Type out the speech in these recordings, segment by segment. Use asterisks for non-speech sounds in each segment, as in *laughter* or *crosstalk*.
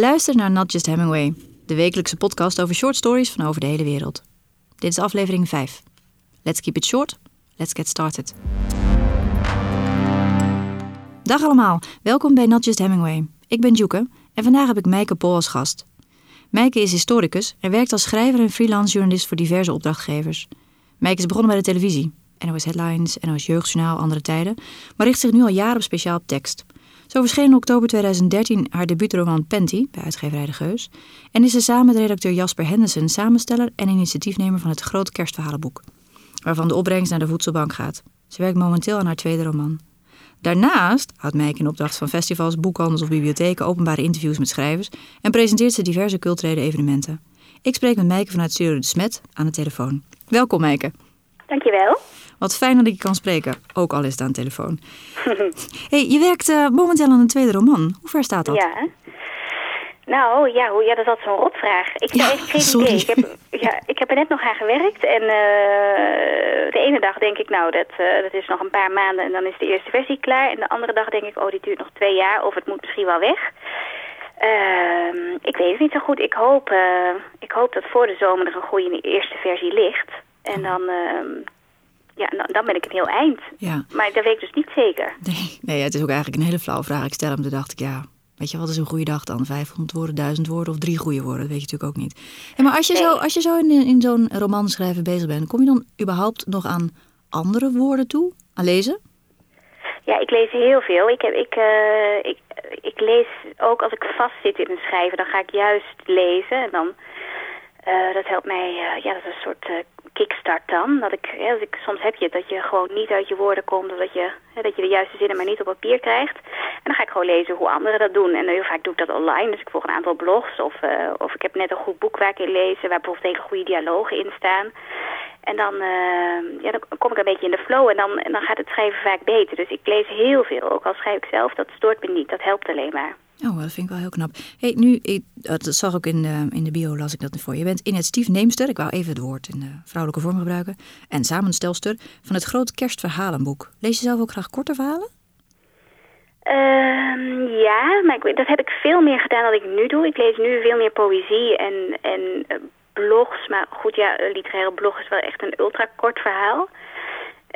luistert naar Not Just Hemingway, de wekelijkse podcast over short stories van over de hele wereld. Dit is aflevering 5. Let's keep it short, let's get started. Dag allemaal, welkom bij Not Just Hemingway. Ik ben Joeke en vandaag heb ik Meike Pol als gast. Meike is historicus en werkt als schrijver en freelance journalist voor diverse opdrachtgevers. Meike is begonnen bij de televisie, NOS Headlines, NOS Jeugdjournaal, andere tijden, maar richt zich nu al jaren op speciaal op tekst. Zo verscheen in oktober 2013 haar debuutroman Penty bij uitgeverij De Geus en is ze samen met redacteur Jasper Henderson samensteller en initiatiefnemer van het Groot Kerstverhalenboek, waarvan de opbrengst naar de voedselbank gaat. Ze werkt momenteel aan haar tweede roman. Daarnaast houdt Meike in opdracht van festivals, boekhandels of bibliotheken openbare interviews met schrijvers en presenteert ze diverse culturele evenementen. Ik spreek met Meike vanuit Studio de Smet aan de telefoon. Welkom Meike. Dankjewel. Wat fijn dat ik je kan spreken, ook al is het aan de telefoon. *laughs* hey, je werkt uh, momenteel aan een tweede roman. Hoe ver staat dat? Ja. Nou, ja, hoe, ja dat is altijd zo'n rotvraag. Ik heb echt geen sorry. idee. Ik heb, ja, ik heb er net nog aan gewerkt. En uh, de ene dag denk ik, nou, dat, uh, dat is nog een paar maanden en dan is de eerste versie klaar. En de andere dag denk ik, oh, dit duurt nog twee jaar of het moet misschien wel weg. Uh, ik weet het niet zo goed. Ik hoop, ik hoop dat voor de zomer er een goede eerste versie ligt. En dan, ehm, ja, dan ben ik een heel eind. Ja. Maar dat weet ik dus niet zeker. Nee, nee, het is ook eigenlijk een hele flauwe vraag. Ik stel hem, toen dacht ik, ja, weet je wat is een goede dag dan? 500 woorden, 1000 woorden of drie goede woorden? Dat weet je natuurlijk ook niet. Maar als je Nee. zo, als je zo in, in zo'n roman schrijven bezig bent, kom je dan überhaupt nog aan andere woorden toe? Aan lezen? Ja, ik lees heel veel. Ik, heb, ik, uh, ik, ik lees ook als ik vastzit in een schrijven, dan ga ik juist lezen. En dan, uh, dat helpt mij, uh, ja, dat is een soort kickstart dan. Dat ik, ja, als ik, soms heb je het dat je gewoon niet uit je woorden komt, of dat je, dat je de juiste zinnen maar niet op papier krijgt. En dan ga ik gewoon lezen hoe anderen dat doen. En heel vaak doe ik dat online, dus ik volg een aantal blogs. Of, of ik heb net een goed boek waar ik in lezen, waar bijvoorbeeld hele goede dialogen in staan. En dan, ja, dan kom ik een beetje in de flow en dan, en dan gaat het schrijven vaak beter. Dus ik lees heel veel, ook al schrijf ik zelf, dat stoort me niet. Dat helpt alleen maar. Oh, dat vind ik wel heel knap. Hey, nu, ik, dat zag ook in de, in de bio, las ik dat voor. Je bent initiatiefneemster, ik wou even het woord in de vrouwelijke vorm gebruiken, en samenstelster van het Groot Kerstverhalenboek. Lees je zelf ook graag korte verhalen? Uh, ja, maar dat heb ik veel meer gedaan dan ik nu doe. Ik lees nu veel meer poëzie en, en uh, blogs. Maar goed, ja, literaire blog is wel echt een ultra kort verhaal.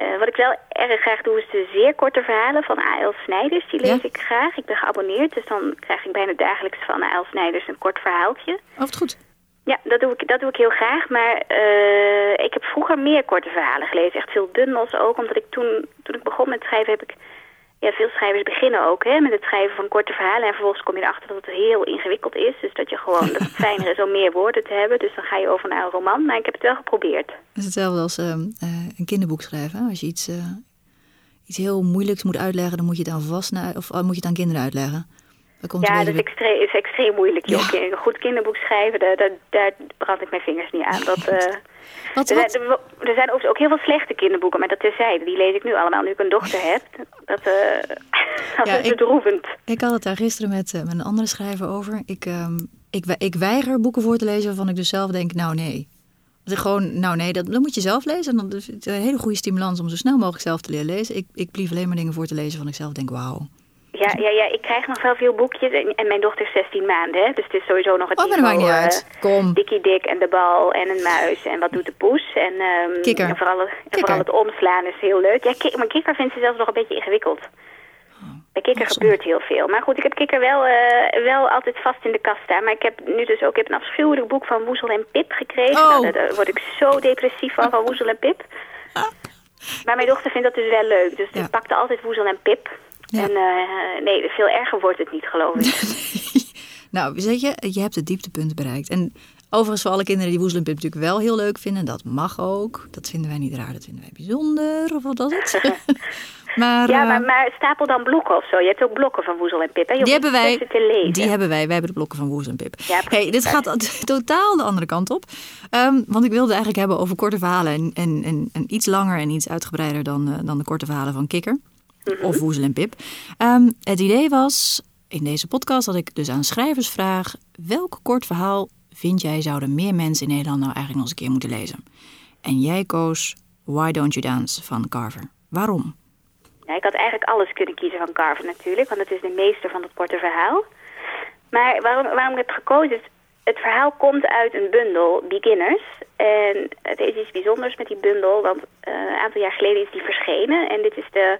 Uh, wat ik wel erg graag doe is de zeer korte verhalen van A.L. Snijders. Die lees Ja? ik graag. Ik ben geabonneerd, dus dan krijg ik bijna dagelijks van A.L. Snijders een kort verhaaltje. Oh, het goed. Ja, dat doe ik, dat doe ik heel graag. Maar uh, ik heb vroeger meer korte verhalen gelezen. Echt veel bundels ook. Omdat ik toen, toen ik begon met schrijven heb ik... Ja, veel schrijvers beginnen ook hè, met het schrijven van korte verhalen. En vervolgens kom je erachter dat het heel ingewikkeld is. Dus dat je gewoon dat fijner is om meer woorden te hebben. Dus dan ga je over naar een roman. Maar ik heb het wel geprobeerd. Het is hetzelfde als uh, uh, een kinderboek schrijven. Als je iets, uh, iets heel moeilijks moet uitleggen, dan moet je het aan volwassenen of moet je het aan kinderen uitleggen. Ja, dat is extreem, is extreem moeilijk. Ja. Een goed kinderboek schrijven, daar, daar, daar brand ik mijn vingers niet aan. Dat, uh, wat, er, wat? Zijn, er zijn ook heel veel slechte kinderboeken, maar dat terzijde. Die lees ik nu allemaal, nu ik een dochter heb. Dat, uh, *laughs* dat ja, is bedroevend. Ik, ik had het daar gisteren met, uh, met een andere schrijver over. Ik, um, ik, ik weiger boeken voor te lezen waarvan ik dus zelf denk, nou nee. Dat gewoon, nou nee, dat, dat moet je zelf lezen. En dat is een hele goede stimulans om zo snel mogelijk zelf te leren lezen. Ik, ik blief alleen maar dingen voor te lezen van ik zelf denk, wauw. Ja, ja, ja, ik krijg nog wel veel boekjes. En, en mijn dochter is 16 maanden, hè? dus het is sowieso nog het oh, maakt niet uit. Kom. Dikkie Dik en de bal en een muis en wat doet de poes. En, um, kikker. en, vooral, en vooral het omslaan is heel leuk. Ja, kik, maar kikker vindt ze zelfs nog een beetje ingewikkeld. Bij kikker gebeurt heel veel. Maar goed, ik heb kikker wel, uh, wel altijd vast in de kast staan. Maar ik heb nu dus ook ik heb een afschuwelijk boek van Woezel en Pip gekregen. Oh. Nou, daar word ik zo depressief van, van *laughs* Woezel en Pip. Maar mijn dochter vindt dat dus wel leuk. Dus Ja. ik pakte altijd Woezel en Pip. Ja. En uh, nee, veel erger wordt het niet, geloof ik. *laughs* nou, weet je, je hebt het dieptepunt bereikt. En overigens voor alle kinderen die Woezel en Pip natuurlijk wel heel leuk vinden, dat mag ook. Dat vinden wij niet raar, dat vinden wij bijzonder, of wat was het? *laughs* maar, ja, uh, maar, maar, stapel dan blokken of zo. Je hebt ook blokken van Woezel en Pip. Hè? Je die hebben wij. Te lezen. Die hebben wij. Wij hebben de blokken van Woezel en Pip. Ja, hey, dit gaat *laughs* totaal de andere kant op. Um, want ik wilde eigenlijk hebben over korte verhalen en, en, en, en iets langer en iets uitgebreider dan, uh, dan de korte verhalen van Kikker. Mhm. of Woezel en Pip. Um, het idee was in deze podcast dat ik dus aan schrijvers vraag... welk kort verhaal vind jij zouden meer mensen in Nederland nou eigenlijk nog eens een keer moeten lezen? En jij koos Why Don't You Dance van Carver. Waarom? Ja, ik had eigenlijk alles kunnen kiezen van Carver natuurlijk, want het is de meester van het korte verhaal. Maar waarom, waarom ik heb gekozen is, het verhaal komt uit een bundel, Beginners. En het is iets bijzonders met die bundel, want uh, een aantal jaar geleden is die verschenen. En dit is de,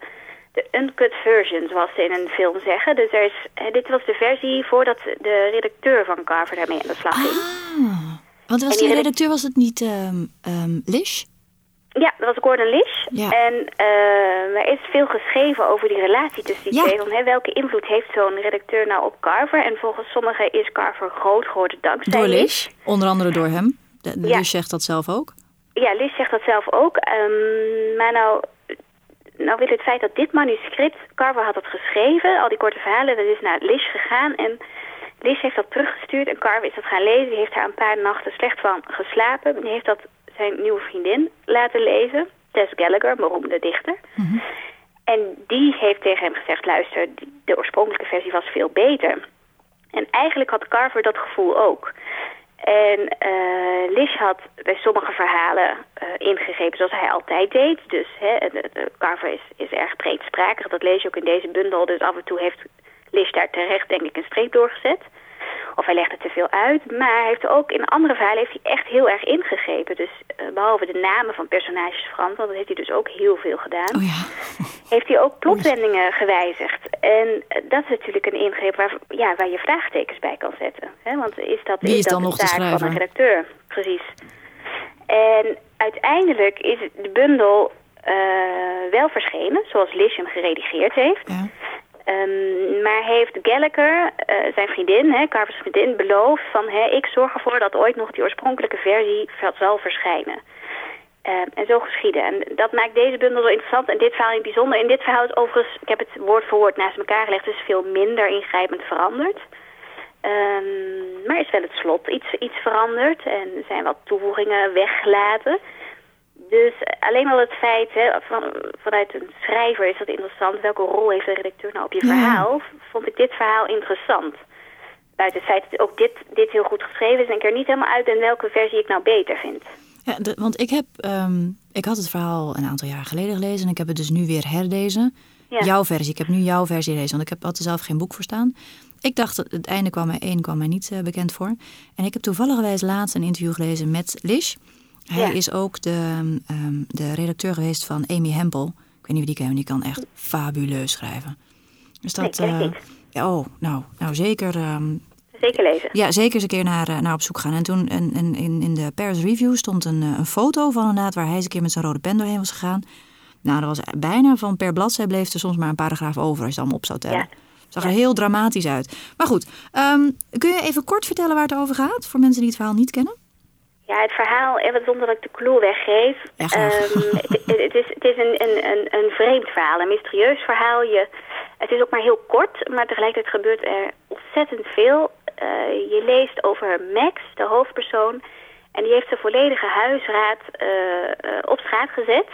de uncut version, zoals ze in een film zeggen. Dus er is, dit was de versie voordat de redacteur van Carver daarmee aan de slag ging. Ah, want was die, die redacteur, was het niet um, um, Lish? Ja, dat was Gordon Lish. Ja. En uh, er is veel geschreven over die relatie tussen die ja. twee. Van, hè, welke invloed heeft zo'n redacteur nou op Carver? En volgens sommigen is Carver groot geworden dankzij Door Lish? Onder andere door hem. De, de ja. Lish zegt dat zelf ook. Ja, Lish zegt dat zelf ook. Um, maar nou, nou wil het feit dat dit manuscript, Carver had het geschreven, al die korte verhalen, dat is naar Lish gegaan. En Lish heeft dat teruggestuurd en Carver is dat gaan lezen. Die heeft daar een paar nachten slecht van geslapen. Die heeft dat zijn nieuwe vriendin laten lezen. Tess Gallagher, beroemde dichter. Mm En die heeft tegen hem gezegd, luister, de oorspronkelijke versie was veel beter. En eigenlijk had Carver dat gevoel ook. En uh, Lish had bij sommige verhalen uh, ingegrepen zoals hij altijd deed. Dus hè, de, de Carver is, is erg breedsprakig. Dat lees je ook in deze bundel. Dus af en toe heeft Lish daar terecht denk ik een streep doorgezet. Of hij legde te veel uit. Maar hij heeft ook in andere verhalen heeft hij echt heel erg ingegrepen. Dus uh, behalve de namen van personages veranderd, want dat heeft hij dus ook heel veel gedaan. Oh ja. *laughs* heeft hij ook plotwendingen gewijzigd. En uh, dat is natuurlijk een ingreep waar, ja, waar je vraagtekens bij kan zetten. Hè? Want is dat, Wie is, is dat dan nog de taak van een redacteur? Precies. En uiteindelijk is de bundel uh, wel verschenen, zoals Lish hem geredigeerd heeft. Ja. Um, maar heeft Gallagher, uh, zijn vriendin, hè, Carver's vriendin, beloofd van... Hè, ik zorg ervoor dat ooit nog die oorspronkelijke versie zal verschijnen. Uh, en zo geschieden. En dat maakt deze bundel zo interessant en dit verhaal in het bijzonder. In dit verhaal is overigens, ik heb het woord voor woord naast elkaar gelegd... dus veel minder ingrijpend veranderd. Um, maar is wel het slot iets, iets veranderd en zijn wat toevoegingen weggelaten... Dus alleen al het feit, hè, van, vanuit een schrijver is dat interessant. Welke rol heeft de redacteur nou op je verhaal? Vond ik dit verhaal interessant. Buiten het feit dat ook dit, dit heel goed geschreven is... en ik er niet helemaal uit ben welke versie ik nou beter vind. Ja, de, want ik heb... Um, ik had het verhaal een aantal jaar geleden gelezen... en ik heb het dus nu weer herlezen. Ja. Jouw versie. Ik heb nu jouw versie gelezen, want ik heb, had er zelf geen boek voor staan. Ik dacht, dat het einde kwam mij, één kwam mij niet uh, bekend voor. En ik heb toevallig laatst een interview gelezen met Lish... Hij is ook de, um, de redacteur geweest van Amy Hempel. Ik weet niet wie die kent, die kan echt fabuleus schrijven. Dus dat, nee, uh, ja, oh, nou, nou zeker. Um, zeker lezen. Ja, zeker eens een keer naar, naar op zoek gaan. En toen in, in, in de Paris Review stond een, een foto van inderdaad waar hij eens een keer met zijn rode pen doorheen was gegaan. Nou, dat was bijna van per bladzij bleef er soms maar een paragraaf over als je het allemaal op zou tellen. Ja. Zag er heel dramatisch uit. Maar goed, um, kun je even kort vertellen waar het over gaat voor mensen die het verhaal niet kennen? Ja, het verhaal, even zonder dat ik de clue weggeef. Um, *laughs* het, het, is, het is een, een, een, vreemd verhaal, een mysterieus verhaal. Je, het is ook maar heel kort, maar tegelijkertijd gebeurt er ontzettend veel. Uh, je leest over Max, de hoofdpersoon. En die heeft zijn volledige huisraad uh, uh, op straat gezet.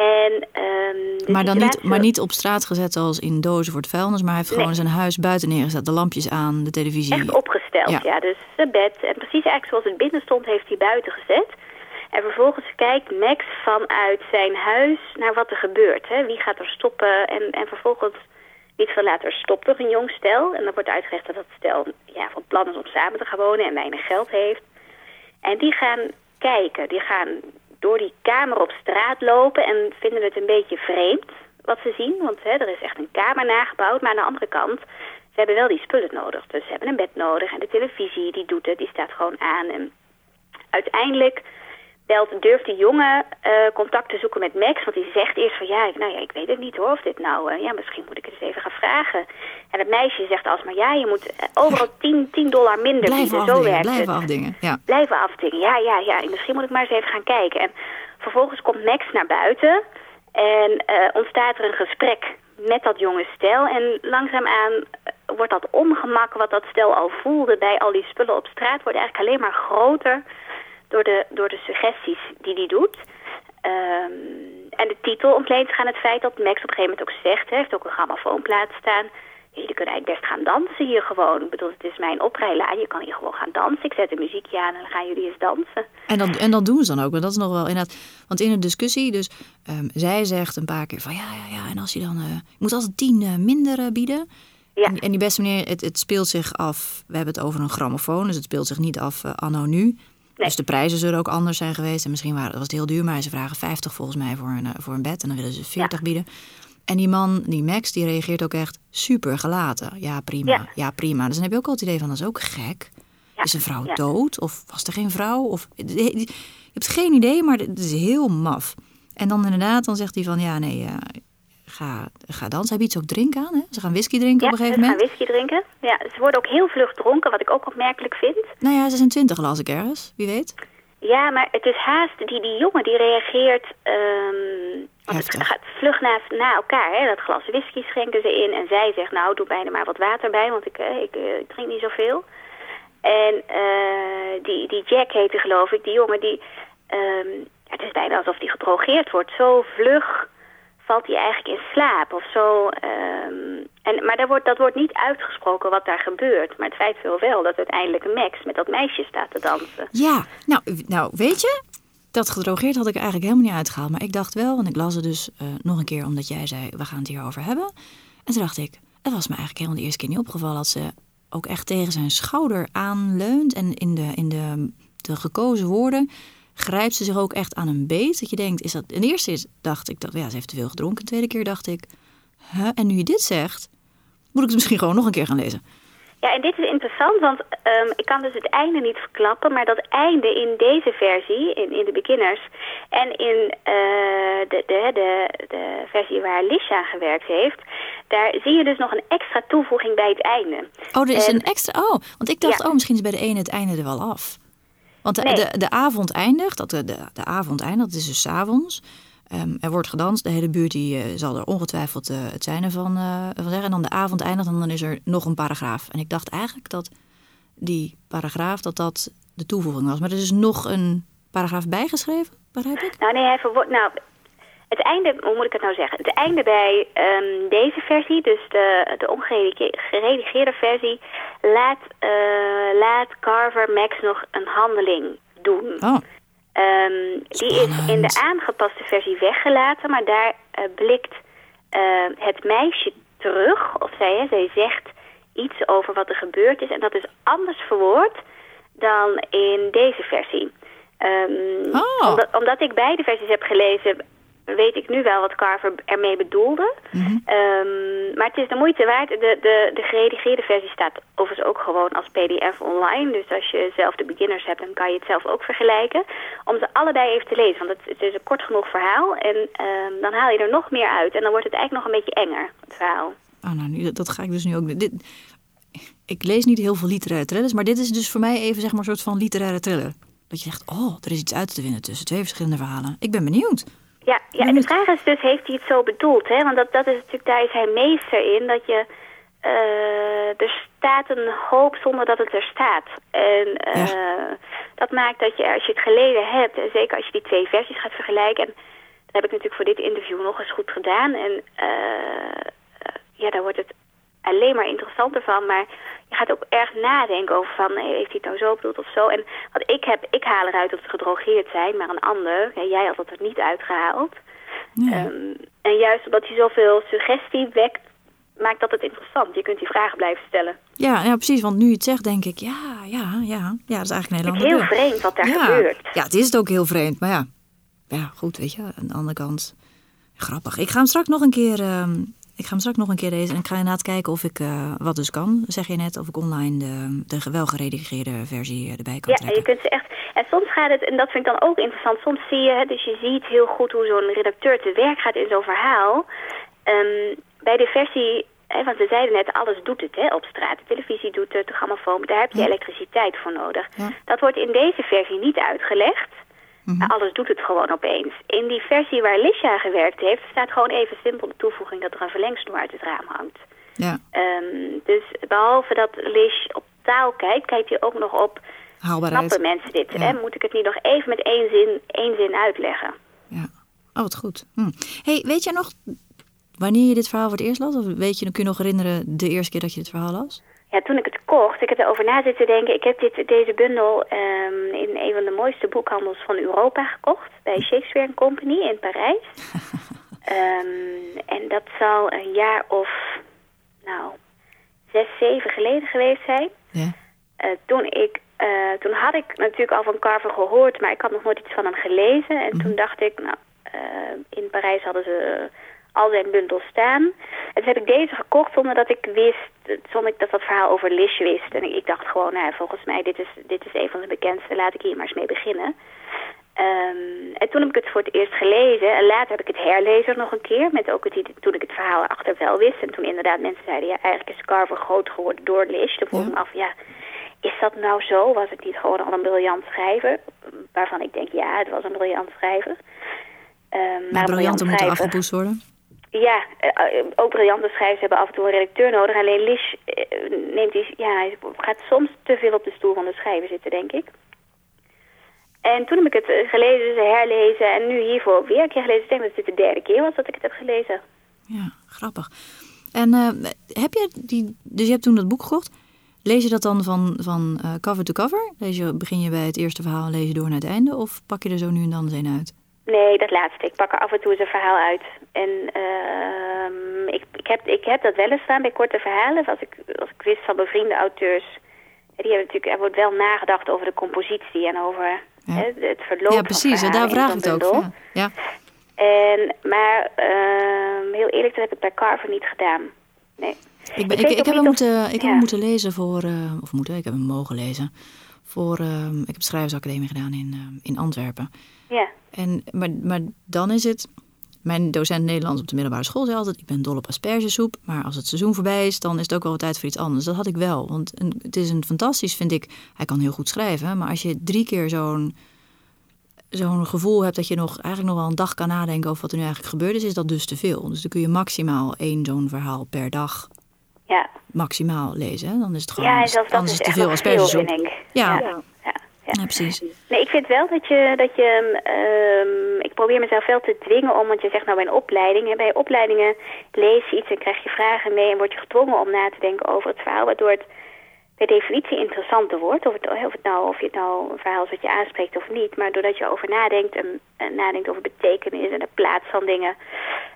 En, um, maar, dan niet, maar niet op straat gezet zoals in dozen voor het vuilnis, maar hij heeft gewoon zijn huis buiten neergezet. De lampjes aan, de televisie. Echt opgesteld, ja. ja. Dus zijn bed. En precies eigenlijk zoals het binnen stond, heeft hij buiten gezet. En vervolgens kijkt Max vanuit zijn huis naar wat er gebeurt. Hè. Wie gaat er stoppen? En, en vervolgens, niet veel later, stopt er een jong stel. En dan wordt uitgelegd dat dat stel ja, van plan is om samen te gaan wonen en weinig geld heeft. En die gaan kijken. Die gaan door die kamer op straat lopen en vinden het een beetje vreemd wat ze zien. Want hè, er is echt een kamer nagebouwd, maar aan de andere kant, ze hebben wel die spullen nodig. Dus ze hebben een bed nodig en de televisie, die doet het, die staat gewoon aan. En uiteindelijk belt, durft de jongen uh, contact te zoeken met Max. Want die zegt eerst van ja, ik, nou ja, ik weet het niet hoor of dit nou... Uh, ja, misschien moet ik het eens even gaan vragen. En het meisje zegt alsmaar ja, je moet eh, overal 10, 10 dollar minder blijven bieden. Zo werkt blijven het. afdingen, ja. Blijven afdingen, ja, ja, ja. En misschien moet ik maar eens even gaan kijken. En vervolgens komt Max naar buiten en uh, ontstaat er een gesprek met dat jonge stel. En langzaamaan wordt dat ongemak wat dat stel al voelde bij al die spullen op straat... wordt eigenlijk alleen maar groter door de, door de suggesties die hij doet. Um, en de titel ontleent zich aan het feit dat Max op een gegeven moment ook zegt... Hij heeft ook een grammofoonplaat staan... Jullie kunnen eigenlijk best gaan dansen hier gewoon. Ik bedoel, het is mijn oprijlaan. Je kan hier gewoon gaan dansen. Ik zet de muziekje aan en dan gaan jullie eens dansen. En dat, en dat doen ze dan ook. Maar dat is nog wel inderdaad... Want in een discussie, dus um, zij zegt een paar keer van... Ja, ja, ja. En als je dan... Uh, je moet altijd tien uh, minder uh, bieden. Ja. En, en die beste meneer, het, het speelt zich af... We hebben het over een grammofoon, dus het speelt zich niet af anno nu. Dus de prijzen zullen ook anders zijn geweest. En misschien waren, was het heel duur, maar ze vragen 50 volgens mij voor een, voor een bed. En dan willen ze 40 bieden. En die man, die Max, die reageert ook echt super gelaten. Ja, prima. Ja, ja prima. Dus dan heb je ook al het idee van, dat is ook gek. Is een vrouw dood? Of was er geen vrouw? Of, je hebt geen idee, maar het is heel maf. En dan inderdaad, dan zegt hij van, ja, nee, uh, ga, ga dansen. Heb je iets ook drinken aan? Hè? Ze gaan whisky drinken op een gegeven moment. Ja, ze gaan whisky drinken. Ja, ze worden ook heel vlug dronken, wat ik ook opmerkelijk vind. Nou ja, ze zijn twintig las ik ergens. Wie weet. Ja, maar het is haast, die, die jongen die reageert, um, want het gaat vlug na, na elkaar. Hè? Dat glas whisky schenken ze in en zij zegt, nou doe bijna maar wat water bij, want ik, eh, ik, ik drink niet zoveel. En uh, die, die Jack heette geloof ik, die jongen die, um, het is bijna alsof die gedrogeerd wordt. Zo vlug valt hij eigenlijk in slaap of zo. Um, en, maar daar wordt, dat wordt niet uitgesproken wat daar gebeurt. Maar het feit wil wel dat uiteindelijk Max met dat meisje staat te dansen. Ja, nou, nou weet je, dat gedrogeerd had ik eigenlijk helemaal niet uitgehaald. Maar ik dacht wel, want ik las het dus uh, nog een keer omdat jij zei, we gaan het hierover hebben. En toen dacht ik, het was me eigenlijk helemaal de eerste keer niet opgevallen dat ze ook echt tegen zijn schouder aanleunt. En in de, in de, de gekozen woorden grijpt ze zich ook echt aan een beet. Dat je denkt, is dat... In de eerste dacht ik, dat, ja, ze heeft te veel gedronken. De tweede keer dacht ik, huh? en nu je dit zegt, moet ik het misschien gewoon nog een keer gaan lezen. Ja, en dit is interessant, want um, ik kan dus het einde niet verklappen, maar dat einde in deze versie, in, in de beginners, en in uh, de, de, de, de versie waar Lish aan gewerkt heeft, daar zie je dus nog een extra toevoeging bij het einde. Oh, er is een extra, oh, want ik dacht, ja. oh, misschien is bij de ene het einde er wel af. Want de, Nee. de, de avond eindigt, dat de, de, de avond eindigt, dat is dus 's avonds. Ehm, er wordt gedanst, de hele buurt die, eh, zal er ongetwijfeld eh, het zijn van, eh, van zeggen. En dan de avond eindigt en dan is er nog een paragraaf. En ik dacht eigenlijk dat die paragraaf, dat dat de toevoeging was. Maar er is nog een paragraaf bijgeschreven, begrijp ik? Nou nee, hij verwoordt... Nou, het einde, hoe moet ik het nou zeggen? Het einde bij um, deze versie, dus de, de ongeredigeerde versie, laat, uh, laat Carver Max nog een handeling doen. Oh. Um, die is in de aangepaste versie weggelaten, maar daar uh, blikt uh, het meisje terug. Of zij, hè, zij zegt iets over wat er gebeurd is. En dat is anders verwoord dan in deze versie. Um, oh. omdat, omdat ik beide versies heb gelezen, weet ik nu wel wat Carver ermee bedoelde. Mm -hmm. um, maar het is de moeite waard. De, de, de geredigeerde versie staat overigens ook gewoon als pdf online. Dus als je zelf de beginners hebt, dan kan je het zelf ook vergelijken. Om ze allebei even te lezen. Want het, het is een kort genoeg verhaal. En um, dan haal je er nog meer uit. En dan wordt het eigenlijk nog een beetje enger, het verhaal. Oh, nou, nu, dat ga ik dus nu ook... Dit, ik lees niet heel veel literaire thrillers. Maar dit is dus voor mij even zeg maar een soort van literaire thriller. Dat je zegt, oh, er is iets uit te winnen tussen twee verschillende verhalen. Ik ben benieuwd. Ja, ja, en de vraag is dus, heeft hij het zo bedoeld? Hè? Want dat, dat is natuurlijk, daar is hij meester in, dat je... Uh, er staat een hoop zonder dat het er staat. En uh, ja. dat maakt dat je, als je het gelezen hebt... en zeker als je die twee versies gaat vergelijken... en dat heb ik natuurlijk voor dit interview nog eens goed gedaan... en uh, ja, daar wordt het alleen maar interessanter van... maar je gaat ook erg nadenken over van, heeft hij het nou zo bedoeld of zo. En wat ik heb, ik haal eruit dat ze gedrogeerd zijn, maar een ander, ja, jij had het er niet uitgehaald. Um, en juist omdat hij zoveel suggestie wekt, maakt dat het interessant. Je kunt die vragen blijven stellen. Ja, ja precies, want nu je het zegt, denk ik, ja, ja, ja, ja, dat is eigenlijk een hele andere. Het is heel vreemd wat daar ja. gebeurt. Ja, het is het ook heel vreemd, maar ja, ja, goed, weet je, aan de andere kant, grappig. Ik ga hem straks nog een keer... Um, ik ga hem straks nog een keer lezen en ik ga inderdaad kijken of ik uh, wat dus kan, zeg je net, of ik online de, de wel geredigeerde versie erbij kan ja, trekken. Ja, je kunt ze echt. En soms gaat het, en dat vind ik dan ook interessant, soms zie je, dus je ziet heel goed hoe zo'n redacteur te werk gaat in zo'n verhaal. Um, bij de versie, hè, want we zeiden net, alles doet het hè, op straat. De televisie doet het, de grammofoon, daar heb je ja. elektriciteit voor nodig. Ja. Dat wordt in deze versie niet uitgelegd. Mhm. Mm -hmm. Alles doet het gewoon opeens. In die versie waar Lisha gewerkt heeft, staat gewoon even simpel de toevoeging dat er een verlengsnoer uit het raam hangt. Ja. Um, dus behalve dat Lish op taal kijkt, kijkt hij ook nog op Haalbaarheid. snappen mensen dit. Ja. Hè? Moet ik het niet nog even met één zin, één zin uitleggen? Ja. Oh, wat goed. Hm. Hey, weet jij nog wanneer je dit verhaal voor het eerst las? Of weet je, kun je nog herinneren de eerste keer dat je dit verhaal las? Ja, toen ik het kocht, ik heb erover na zitten denken. Ik heb dit, deze bundel um, in een van de mooiste boekhandels van Europa gekocht. Bij Shakespeare Company in Parijs. um, *laughs* en dat zal een jaar of, nou, zes, zeven geleden geweest zijn. Ja. Eh, toen, ik, eh, toen had ik natuurlijk al van Carver gehoord, maar ik had nog nooit iets van hem gelezen. En toen dacht ik, nou, eh, in Parijs hadden ze al zijn bundels staan. En toen heb ik deze gekocht zonder dat ik wist, zonder dat dat verhaal over Lish wist. En ik, ik dacht gewoon, nou, volgens mij, dit is, dit is een van de bekendste, laat ik hier maar eens mee beginnen. Ehm, en toen heb ik het voor het eerst gelezen. En later heb ik het herlezen nog een keer. Met ook het, toen ik het verhaal achter wel wist. En toen inderdaad mensen zeiden... ja, eigenlijk is Carver groot geworden door Lish. Toen vroeg ik me af, ja, is dat nou zo? Was het niet gewoon al een briljant schrijver? Waarvan ik denk, ja, het was een briljant schrijver. Ehm, maar Maar moeten schrijver- afgepoetst worden. Ja, eh, eh, ook briljante schrijvers hebben af en toe een redacteur nodig. Alleen Lish eh, neemt die, ja, gaat soms te veel op de stoel van de schrijver zitten, denk ik. En toen heb ik het gelezen, herlezen en nu hiervoor weer een keer gelezen. Ik denk dat dit de derde keer was dat ik het heb gelezen. Ja, grappig. En heb je die, dus je hebt toen dat boek gekocht. Lees je dat dan van, van cover to cover? Lees je, begin je bij het eerste verhaal en lees je door naar het einde? Of pak je er zo nu en dan eens een uit? Nee, dat laatste. Ik pak er af en toe eens een verhaal uit. En ehm, ik, ik, heb, ik heb dat wel eens staan bij korte verhalen. Als ik, als ik wist van bevriende auteurs... Die hebben natuurlijk, er wordt wel nagedacht over de compositie en over Ja. hè, het verloop ja, van precies. En daar vraag ik het ook. bundel. Ja. En, maar ehm, heel eerlijk, dat heb ik bij Carver niet gedaan. Nee. Ik, ben, ik, heb hem moeten, ik heb ja. hem moeten lezen voor, eh, of moeten, ik heb hem mogen lezen. Voor, ehm, ik heb schrijversacademie gedaan in, in Antwerpen. Ja, En, maar, maar dan is het, mijn docent Nederlands op de middelbare school zei altijd, ik ben dol op aspergesoep. Maar als het seizoen voorbij is, dan is het ook wel tijd voor iets anders. Dat had ik wel, want een, het is een fantastisch, vind ik, hij kan heel goed schrijven. Maar als je drie keer zo'n zo'n gevoel hebt dat je nog, eigenlijk nog wel een dag kan nadenken over wat er nu eigenlijk gebeurd is, is dat dus te veel. Dus dan kun je maximaal één zo'n verhaal per dag ja. maximaal lezen. hè. Dan is het gewoon, ja zelfs dat anders is te veel aspergesoep. vind ik. Ja. ja. Ja, precies. Nee, ik vind wel dat je, dat je ehm, ik probeer mezelf wel te dwingen om, want je zegt nou bij een opleiding, hè, bij opleidingen lees je iets en krijg je vragen mee en word je gedwongen om na te denken over het verhaal, waardoor het per definitie interessanter wordt. Of het, of het nou, of je het nou een verhaal is wat je aanspreekt of niet, maar doordat je over nadenkt en, en nadenkt over betekenis en de plaats van dingen,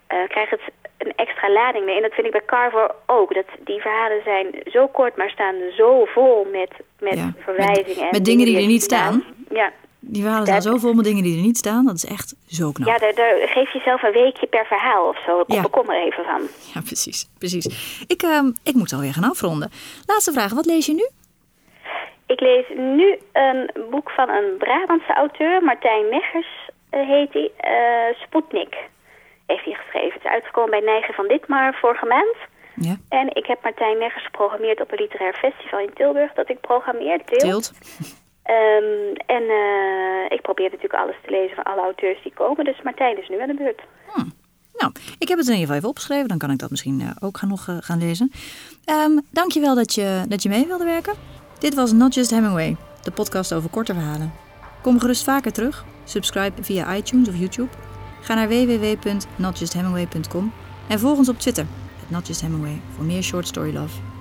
eh, krijgt het een extra lading mee. En dat vind ik bij Carver ook. Dat die verhalen zijn zo kort, maar staan zo vol met, met Ja, verwijzingen. met- en met dingen die er je niet staan. Ja, Die verhalen staan zo vol met dingen die er niet staan. Dat is echt zo knap. ja daar, daar geef jezelf een weekje per verhaal of zo. Ja. Ja. Kom er even van. Ja, precies. precies. Ik, ehm, ik moet alweer gaan afronden. Laatste vraag. Wat lees je nu? Ik lees nu een boek van een Brabantse auteur, Martijn Meggers eh, heet hij. Eh Sputnik heeft hij geschreven. Het is uitgekomen bij Neigen van Ditmar vorige maand. Ja, En ik heb Martijn Meggers geprogrammeerd op een literair festival in Tilburg dat ik programmeer, Tilt. Ehm, en eh, ik probeer natuurlijk alles te lezen van alle auteurs die komen. Dus Martijn is nu aan de beurt. Nou, ik heb het in ieder geval even opgeschreven. Dan kan ik dat misschien eh, ook gaan, nog eh, gaan lezen. Ehm dankjewel dat je, dat je mee wilde werken. Dit was Not Just Hemingway, de podcast over korte verhalen. Kom gerust vaker terug. Subscribe via iTunes of YouTube. Ga naar www.notjusthemingway.com en volg ons op Twitter, @notjusthemingway, voor meer short story love.